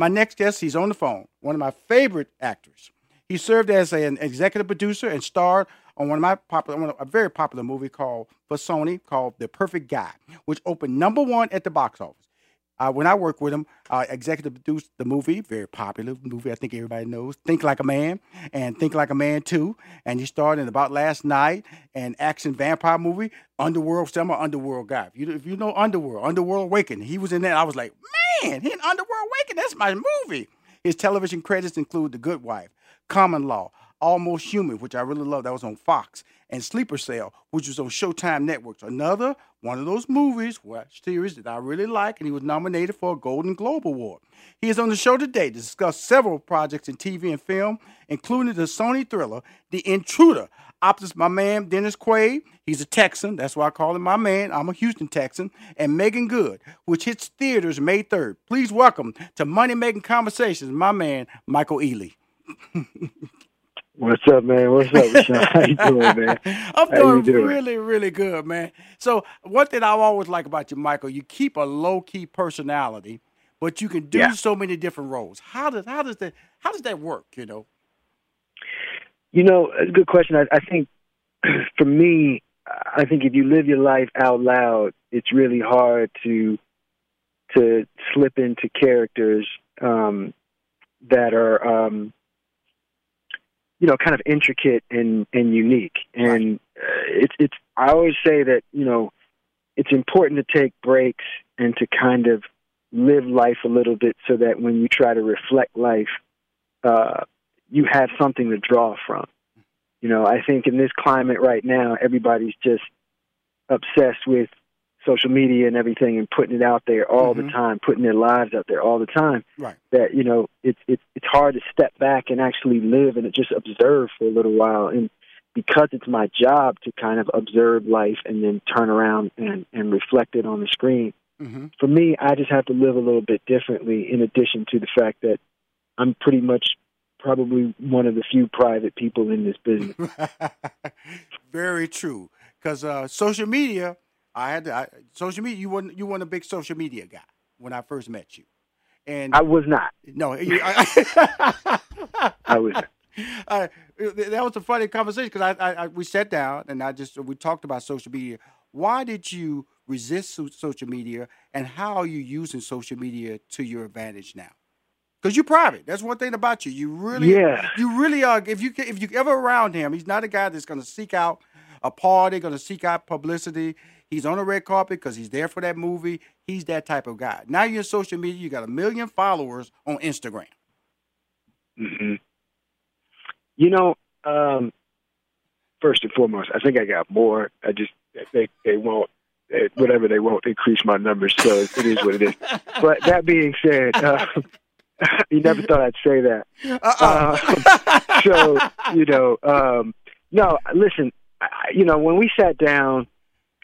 My next guest, he's on the phone, one of my favorite actors. He served as an executive producer and starred on one of my popular, one of, a very popular movie called for Sony called The Perfect Guy, which opened number one at the box office. Uh, when I worked with him, uh, executive produced the movie, very popular movie. I think everybody knows. Think Like a Man and Think Like a Man Too. And he starred in About Last Night and action vampire movie Underworld. Summer Underworld guy. If you, if you know Underworld, Underworld Awakening, he was in that. I was like, man, he in Underworld Awakening. That's my movie. His television credits include The Good Wife, Common Law, Almost Human, which I really love. That was on Fox. And Sleeper Cell, which was on Showtime Networks. Another one of those movies, watch series that I really like, and he was nominated for a Golden Globe Award. He is on the show today to discuss several projects in TV and film, including the Sony thriller The Intruder. Opposite my man Dennis Quaid, he's a Texan, that's why I call him my man. I'm a Houston Texan, and Meagan Good, which hits theaters May 3rd. Please welcome to Money Making Conversations, my man Michael Ealy. What's up, man? What's up, Rushion? How you doing, man? I'm doing, doing, really, really good, man. So one thing I always like about you, Michael, you keep a low key personality, but you can do yeah. so many different roles. How does how does that how does that work? You know. You know, a good question. I, I think for me, I think if you live your life out loud, it's really hard to to slip into characters um, that are. Um, you know, kind of intricate and and unique. And uh, it's it's I always say that you know it's important to take breaks and to kind of live life a little bit so that when you try to reflect life, uh, you have something to draw from. You know, I think in this climate right now, everybody's just obsessed with social media and everything and putting it out there all mm-hmm. the time, putting their lives out there all the time. Right. That you know, it's it's it's hard to step back and actually live and just observe for a little while. And because it's my job to kind of observe life and then turn around and and reflect it on the screen. Mm-hmm. For me, I just have to live a little bit differently. In addition to the fact that I'm pretty much probably one of the few private people in this business. Very true, because uh, social media I had to, I, social media. You weren't you weren't a big social media guy when I first met you, and I was not. No, you, I, I was. Uh, that was a funny conversation because I, I, we sat down and I just we talked about social media. Why did you resist social media, and how are you using social media to your advantage now? Because you're private. That's one thing about you. You really, yeah. you really are. If you if you ever around him, he's not a guy that's going to seek out a party, going to seek out publicity. He's on the red carpet because he's there for that movie. He's that type of guy. Now you're in social media. You got a million followers on Instagram. Mm-hmm. You know, um, first and foremost, I think I got more. I just they they won't whatever they won't increase my numbers, so it is what it is. But that being said, uh, you never thought I'd say that. Uh-uh. Uh, so you know, um, no. Listen, I, you know, when we sat down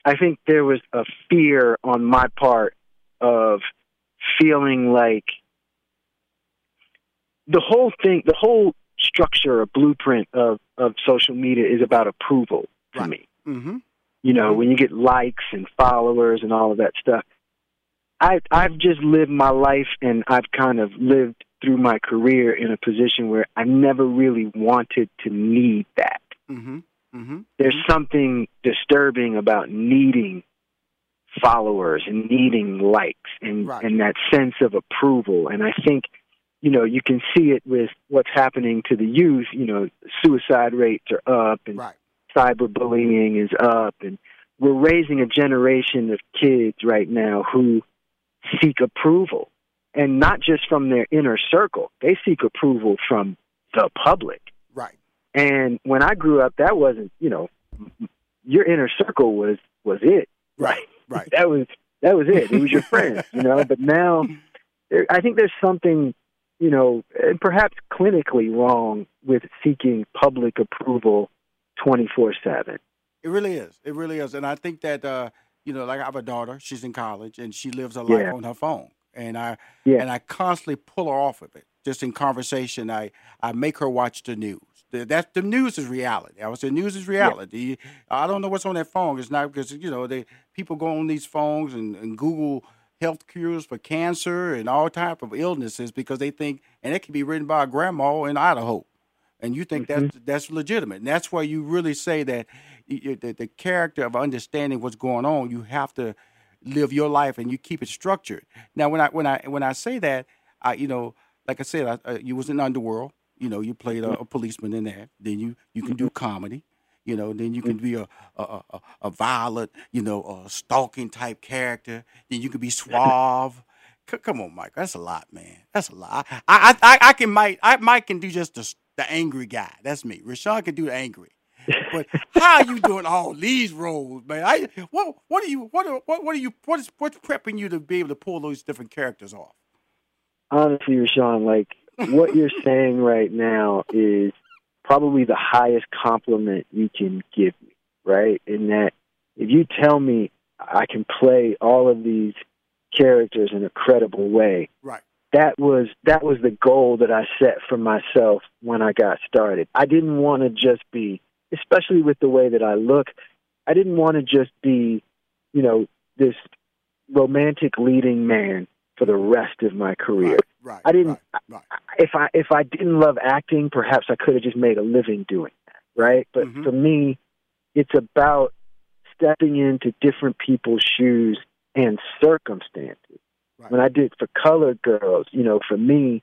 I think there was a fear on my part of feeling like the whole thing, the whole structure or blueprint of, of social media is about approval to right. me. Mm-hmm. You know, mm-hmm. when you get likes and followers and all of that stuff. I I've just lived my life and I've kind of lived through my career in a position where I never really wanted to need that. Mm-hmm. Mm-hmm. There's mm-hmm. something disturbing about needing followers and needing likes and, right. and that sense of approval. And I think, you know, you can see it with what's happening to the youth. You know, suicide rates are up and right. cyberbullying is up. And we're raising a generation of kids right now who seek approval. And not just from their inner circle, they seek approval from the public. And when I grew up, that wasn't, you know, your inner circle was was it. Right. Right. that was that was it. It was your friends, you know. But now, there, I think there's something you know, and perhaps clinically wrong with seeking public approval 24 7. It really is. It really is. And I think that, uh, you know, like I have a daughter, she's in college and she lives her life Yeah. on her phone. And I Yeah. and I constantly pull her off of it. Just in conversation, I, I make her watch the news. The, that the news is reality. I would say news is reality. I don't know what's on that phone. It's not because you know they people go on these phones and, and Google health cures for cancer and all type of illnesses because they think and it can be written by a grandma in Idaho, and you think Mm-hmm. that's that's legitimate. And that's why you really say that y- y- the, the character of understanding what's going on. You have to live your life and you keep it structured. Now, when I when I when I say that, I you know, like I said, I, uh, you was in Underworld. You know, you played a, mm-hmm. a policeman in there. Then you you can do mm-hmm. comedy. You know, then you can mm-hmm. be a a, a, a- a violent, you know, a stalking type character. Then you can be suave. C- come on, Mike. That's a lot, man. That's a lot. I I I, I can Mike. I Mike can do just the the angry guy. That's me. Rushion can do the angry. But how are you doing all these roles, man? I what what are you what are, what what are you what is what's prepping you to be able to pull those different characters off? honestly, Rushion, like what you're saying right now is probably the highest compliment you can give me, right? In that if you tell me I can play all of these characters in a credible way, Right. that was that was the goal that I set for myself when I got started. I didn't want to just be, especially with the way that I look, I didn't want to just be, you know, this romantic leading man for the rest of my career. Right. I didn't. Right. right. If I if I didn't love acting, perhaps I could have just made a living doing that, right? But Mhm. for me, it's about stepping into different people's shoes and circumstances. Right. When I did for Colored Girls, you know, for me,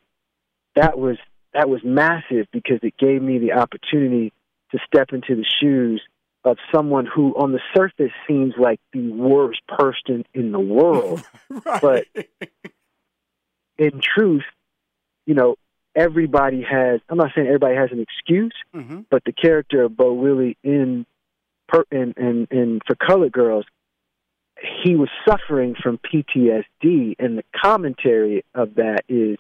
that was that was massive because it gave me the opportunity to step into the shoes of someone who, on the surface, seems like the worst person in the world. right. but- in truth, you know, everybody has. I'm not saying everybody has an excuse, hmm but the character of Beau Willie in per, in, in in for Colored Girls, he was suffering from PTSD, and the commentary of that is,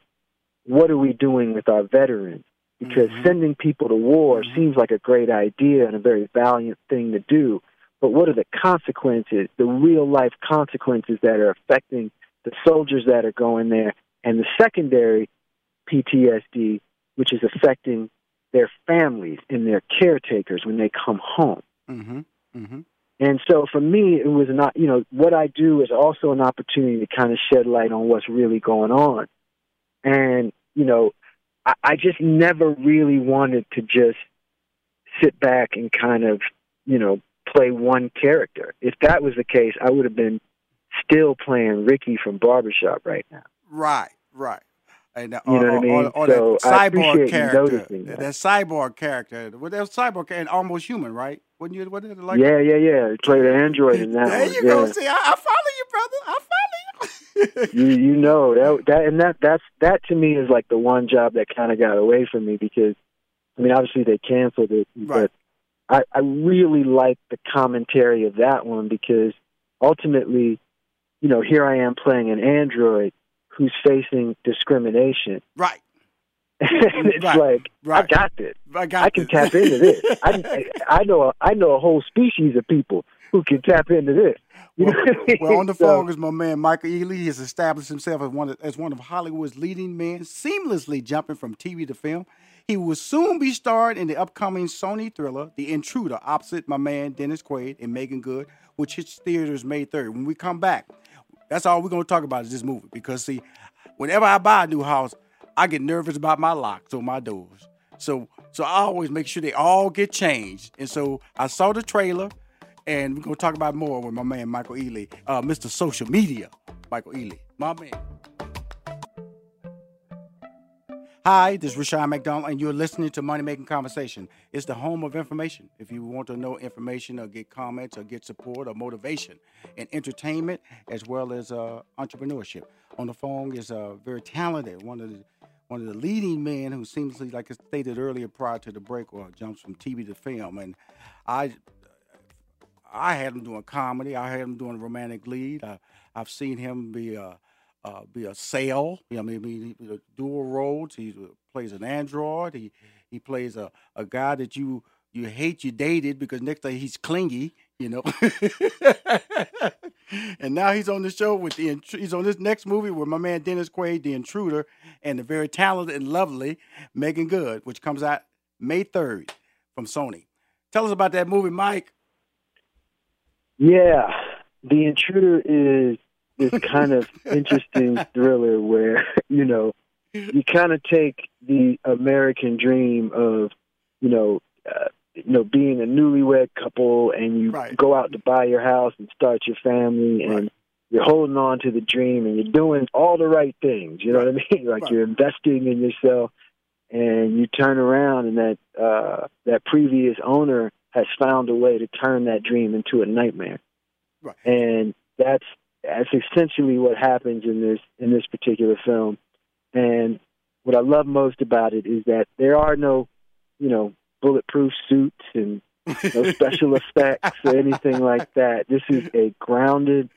what are we doing with our veterans? Because Mhm. sending people to war Mhm. seems like a great idea and a very valiant thing to do, but what are the consequences, the real life consequences that are affecting the soldiers that are going there, and the secondary PTSD, which is affecting their families and their caretakers when they come home. hmm hmm And so for me, it was not, you know, what I do is also an opportunity to kind of shed light on what's really going on. And, you know, I, I just never really wanted to just sit back and kind of, you know, play one character. If that was the case, I would have been still playing Ricky from Barbershop right now. Right. Right. And uh, You know or, what I mean? or, or So that cyborg character, that. that. cyborg character, well, that cyborg and almost human, right? Wouldn't you? Wasn't it like yeah, yeah, yeah. He played an android in that there one. you yeah. go. See, I, I follow you, brother. I follow you. you know that that and that that's that to me is like the one job that kind of got away from me because I mean obviously they canceled it Right. but I I really like the commentary of that one because ultimately you know here I am playing an android who's facing discrimination right. and it's Right. like Right. I got this I got I can this. tap into this I I know a, I know a whole species of people who can tap into this You Well, I mean? well, on the So- phone is my man Michael Ealy. He has established himself as one of, as one of Hollywood's leading men, seamlessly jumping from TV to film. He will soon be starred in the upcoming Sony thriller, The Intruder, opposite my man Dennis Quaid and Meagan Good, which hits theaters May 3rd. When we come back, that's all we're going to talk about is this movie. Because, see, whenever I buy a new house, I get nervous about my locks on my doors. So, so I always make sure they all get changed. And so I saw the trailer, and we're gonna talk about more with my man Michael Ealy, uh, Mr. Social Media, Michael Ealy, my man. Hi, this is Rushion McDonald, and you're listening to Money Making Conversation. It's the home of information. If you want to know information or get comments or get support or motivation and entertainment, as well as uh, entrepreneurship. On the phone is uh, very talented, one of the one of the leading men who seems to, like I stated earlier prior to the break, or jumps from TV to film. And I I had him doing comedy. I had him doing a romantic lead. I, I've seen him be a uh, be a sale. You know, maybe a dual roles. He plays an android. He he plays a, a guy that you you hate you dated because next day he's clingy, you know. and now he's on the show with the he's on this next movie with my man Dennis Quaid, the intruder, and the very talented and lovely Meagan Good, which comes out May third from Sony. Tell us about that movie, Mike. Yeah, the intruder is this kind of interesting thriller where you know you kind of take the American dream of you know uh, you know being a newlywed couple and you right. go out to buy your house and start your family and right. you're holding on to the dream and you're doing all the right things you know right. what i mean like you're investing in yourself and you turn around and that uh that previous owner has found a way to turn that dream into a nightmare right. and that's that's essentially what happens in this in this particular film and what i love most about it is that there are no you know bulletproof suits and no special effects or anything like that. This is a grounded,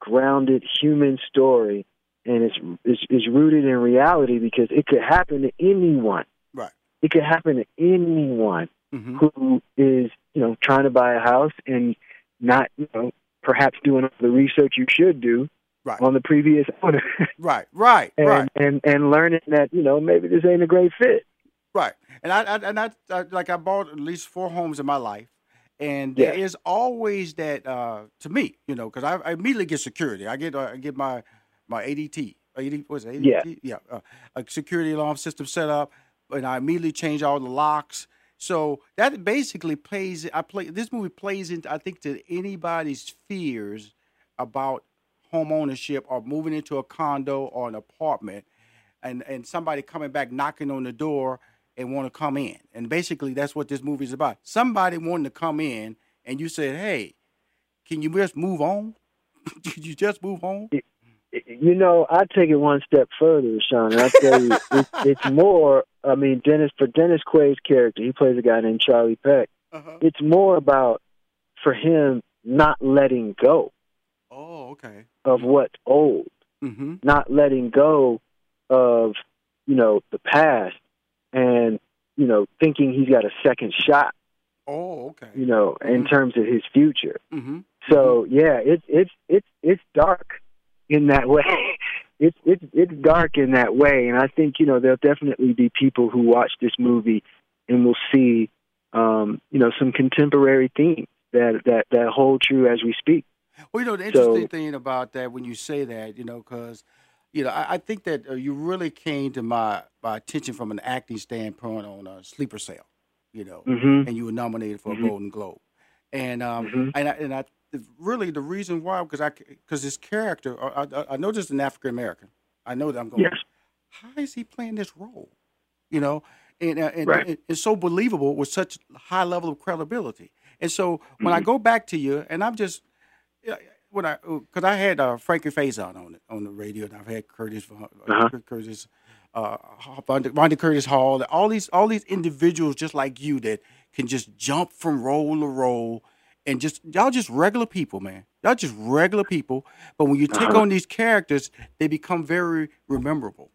grounded human story, and it's, it's it's rooted in reality because it could happen to anyone. Right. It could happen to anyone mm-hmm. who is you know trying to buy a house and not you know perhaps doing all the research you should do right. on the previous owner. right. Right. and, right. And and learning that you know maybe this ain't a great fit. Right, and I, I and I, I, like I bought at least four homes in my life, and there Yeah. is always that uh, to me, you know, because I, I immediately get security. I get uh, I get my my ADT, AD, what's it, ADT? Yeah. yeah, uh, a security alarm system set up, and I immediately change all the locks. So that basically plays. I play this movie plays into I think to anybody's fears about home ownership or moving into a condo or an apartment, and and somebody coming back knocking on the door and want to come in. And basically, that's what this movie is about. Somebody wanting to come in, and you said, "Hey, can you just move on? Did you just move on?" You know, I take it one step further, Sean. And I tell you, it's, it's more. I mean, Dennis for Dennis Quaid's character, he plays a guy named Charlie Peck. Uh-huh. It's more about for him not letting go Oh, okay. of what's old, Mm-hmm. not letting go of you know the past, and you know thinking he's got a second shot. Oh, okay. You know, in Mhm. terms of his future. Mm-hmm. So yeah, it's it's it's it's dark in that way. It's it's it's dark in that way, and I think you know there'll definitely be people who watch this movie and will see um, you know some contemporary themes that that that hold true as we speak. Well, you know, the So- interesting thing about that when you say that, you know, because you know, I, I think that uh, you really came to my my attention from an acting standpoint on a sleeper cell, you know, Mm-hmm. and you were nominated for Mhm. a Golden Globe, and um, Mhm. and I, and I really the reason why because I because his character I, I, I know this is an African American. I know that I'm going. Yes. How is he playing this role? You know, and uh, and, Right. and so believable with such high level of credibility. And so when I Mhm. go back to you, and I'm just when I because I had uh, Frankie Faison on it on the radio, and I've had Curtis uh, Uh-huh. Curtis uh, Vondie Curtis Hall, all these all these individuals just like you that can just jump from role to role, and just y'all just regular people, man. Y'all just regular people, but when you take Uh-huh. on these characters, they become very rememberable.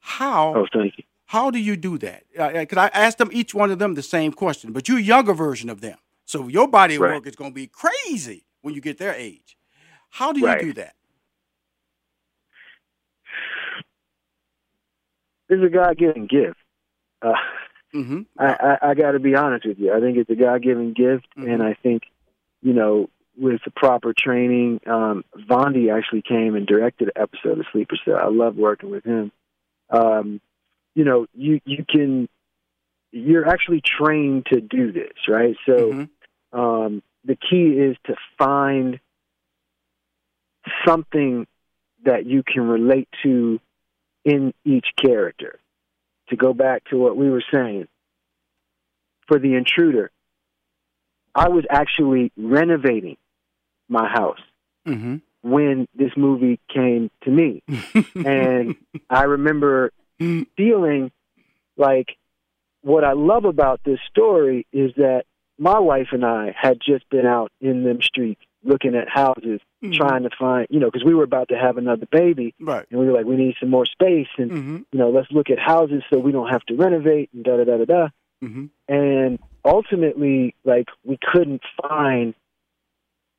How Oh, thank you. how do you do that? Because I asked them each one of them the same question, but you're a younger version of them, so your body of Right. work is going to be crazy when you get their age. How do you Right. do that? It's a God given gift. Uh, Mm-hmm. I, I, I got to be honest with you. I think it's a God given gift, Mhm. and I think, you know, with the proper training, um, Vondie actually came and directed an episode of Sleeper Cell. I love working with him. Um, you know, you you can, you're actually trained to do this, right? So Mhm. um, the key is to find something that you can relate to in each character. To go back to what we were saying, for the intruder, I was actually renovating my house Mm-hmm. when this movie came to me. And I remember feeling like what I love about this story is that my wife and I had just been out in them streets looking at houses, Mhm. trying to find, you know, because we were about to have another baby, Right. and we were like, we need some more space, and Mm-hmm. you know, let's look at houses so we don't have to renovate and da da da da da. Mm-hmm. And ultimately, like, we couldn't find.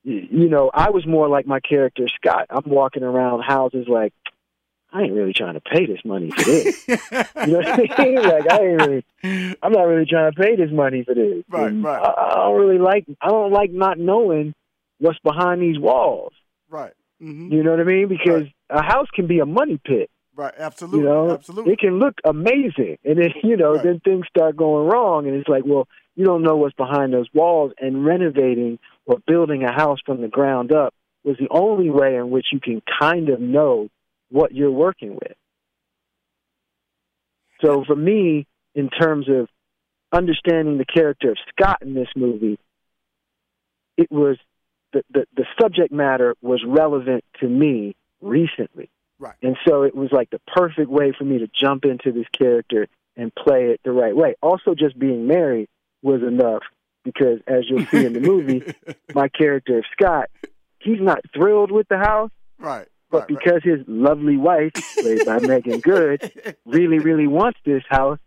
You know, I was more like my character Scott. I'm walking around houses like, I ain't really trying to pay this money for this. You know what I mean? Like, I ain't really. I'm not really trying to pay this money for this. Right, And right. I, I don't really like. I don't like not knowing what's behind these walls. right. Mm-hmm. You know what I mean? Because a house can be a money pit. Right. Absolutely. You know, Absolutely. it can look amazing, and then you know, Right. then things start going wrong, and it's like, well, you don't know what's behind those walls. And renovating or building a house from the ground up was the only way in which you can kind of know what you're working with. So for me, in terms of understanding the character of Scott in this movie, it was the, the, the subject matter was relevant to me recently. Right. And so it was like the perfect way for me to jump into this character and play it the right way. Also, just being married was enough because, as you'll see in the movie, my character Scott, he's not thrilled with the house, right. But because his lovely wife, played by Meagan Good, really, really wants this house,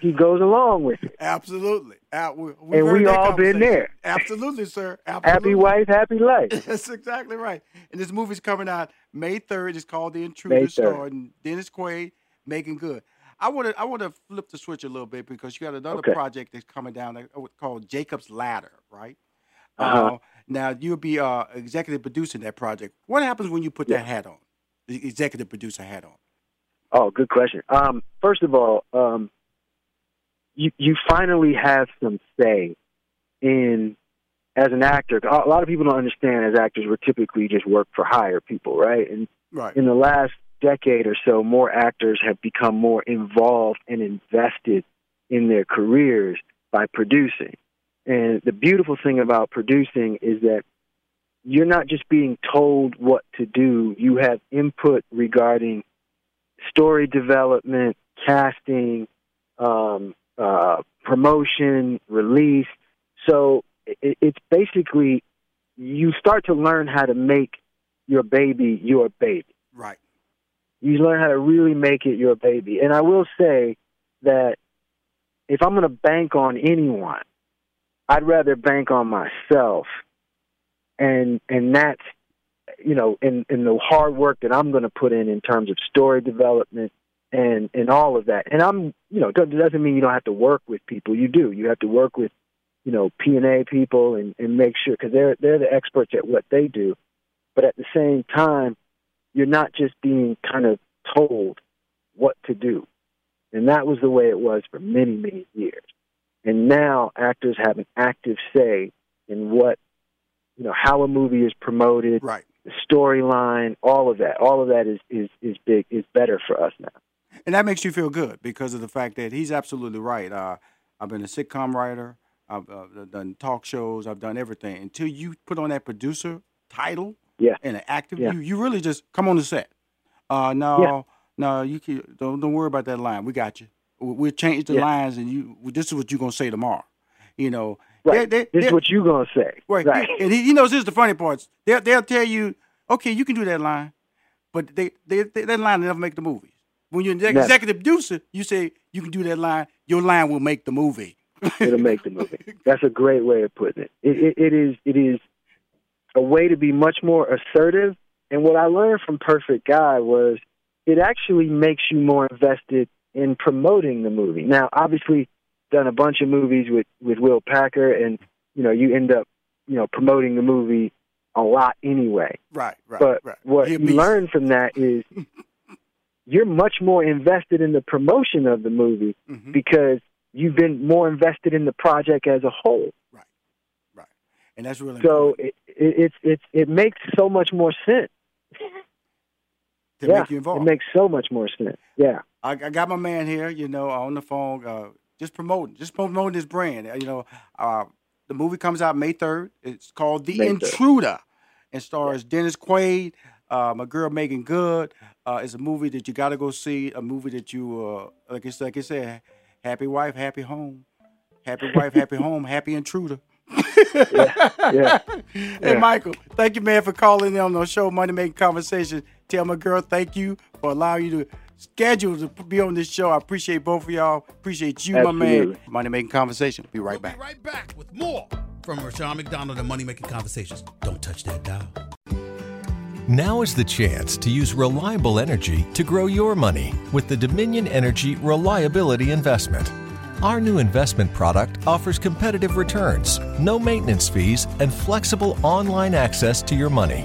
he goes along with it. Absolutely. Uh, we, we've And we all been there. Absolutely, sir. Absolutely. Happy wife, happy life. That's exactly right. And this movie's coming out May third. It's called The Intruder, 3rd. starring Dennis Quaid, Meagan Good. I want to I want to flip the switch a little bit because you got another Okay. project that's coming down uh, called Jacob's Ladder, right? Uh-huh. Uh, now you'll be uh, executive producing that project. What happens when you put that hat on, the executive producer hat on? Oh, good question. Um, first of all, um, you you finally have some say in as an actor. A lot of people don't understand as actors we're typically just work for hire people, right? And Right. in the last decade or so, more actors have become more involved and invested in their careers by producing. And the beautiful thing about producing is that you're not just being told what to do, you have input regarding story development, casting, um, uh, promotion, release. So it, it's basically you start to learn how to make your baby your baby Right. you learn how to really make it your baby. And I will say that if I'm going to bank on anyone, I'd rather bank on myself. And and that's you know in in the hard work that I'm going to put in in terms of story development and and all of that. And I'm you know it doesn't mean you don't have to work with people. You do. You have to work with you know P and A people and and make sure because they're they're the experts at what they do. But at the same time, you're not just being kind of told what to do. And that was the way it was for many, many years. And now actors have an active say in what, you know, how a movie is promoted, Right. the storyline, all of that. All of that is, is, is big, is better for us now. And that makes you feel good because of the fact that he's absolutely right. Uh, I've been a sitcom writer. I've uh, done talk shows. I've done everything. Until you put on that producer title Yeah. and an active, Yeah. you, you really just come on the set. Uh, no, no, you can, don't don't worry about that line. We got you. We- We'll change the Yeah. lines, and you. This is what you're gonna say tomorrow. You know, Right. They- they- this is what you're going to say. Right. Right. And he, knows this is the funny parts. They'll they'll tell you, okay, you can do that line, but they, they, they that line will never make the movies. When you're an Never. executive producer, you say you can do that line. Your line will make the movie. It'll make the movie. That's a great way of putting it. It, it. it is. It is a way to be much more assertive. And what I learned from Perfect Guy was it actually makes you more invested in promoting the movie. Now, obviously, done a bunch of movies with with Will Packer, and you know you end up you know promoting the movie a lot anyway. Right. Right. But right. what you learn from that is you're much more invested in the promotion of the movie Mhm. because you've been more invested in the project as a whole. Right, right. And that's really So important it, it, it's it's it makes so much more sense. To yeah, make you it makes so much more sense. Yeah, I, I got my man here, you know, on the phone, uh, just promoting, just promoting his brand. Uh, You know, uh, the movie comes out May third. It's called The May 3rd. Intruder, and stars Dennis Quaid, uh, my girl Meagan Good. Uh, it's a movie that you got to go see. A movie that you, uh, like I said, like I said, happy wife, happy home, happy wife, happy home, happy intruder. yeah, yeah, Hey. Michael, thank you, man, for calling in on the show, Money Making Conversation. Tell my girl, thank you for allowing you to schedule to be on this show. I appreciate both of y'all. Appreciate you, my man. Absolutely. Money Making Conversation. Be right We'll back. be right back with more from Rushion McDonald and Money Making Conversations. Don't touch that dial. Now is the chance to use reliable energy to grow your money with the Dominion Energy Reliability Investment. Our new investment product offers competitive returns, no maintenance fees, and flexible online access to your money.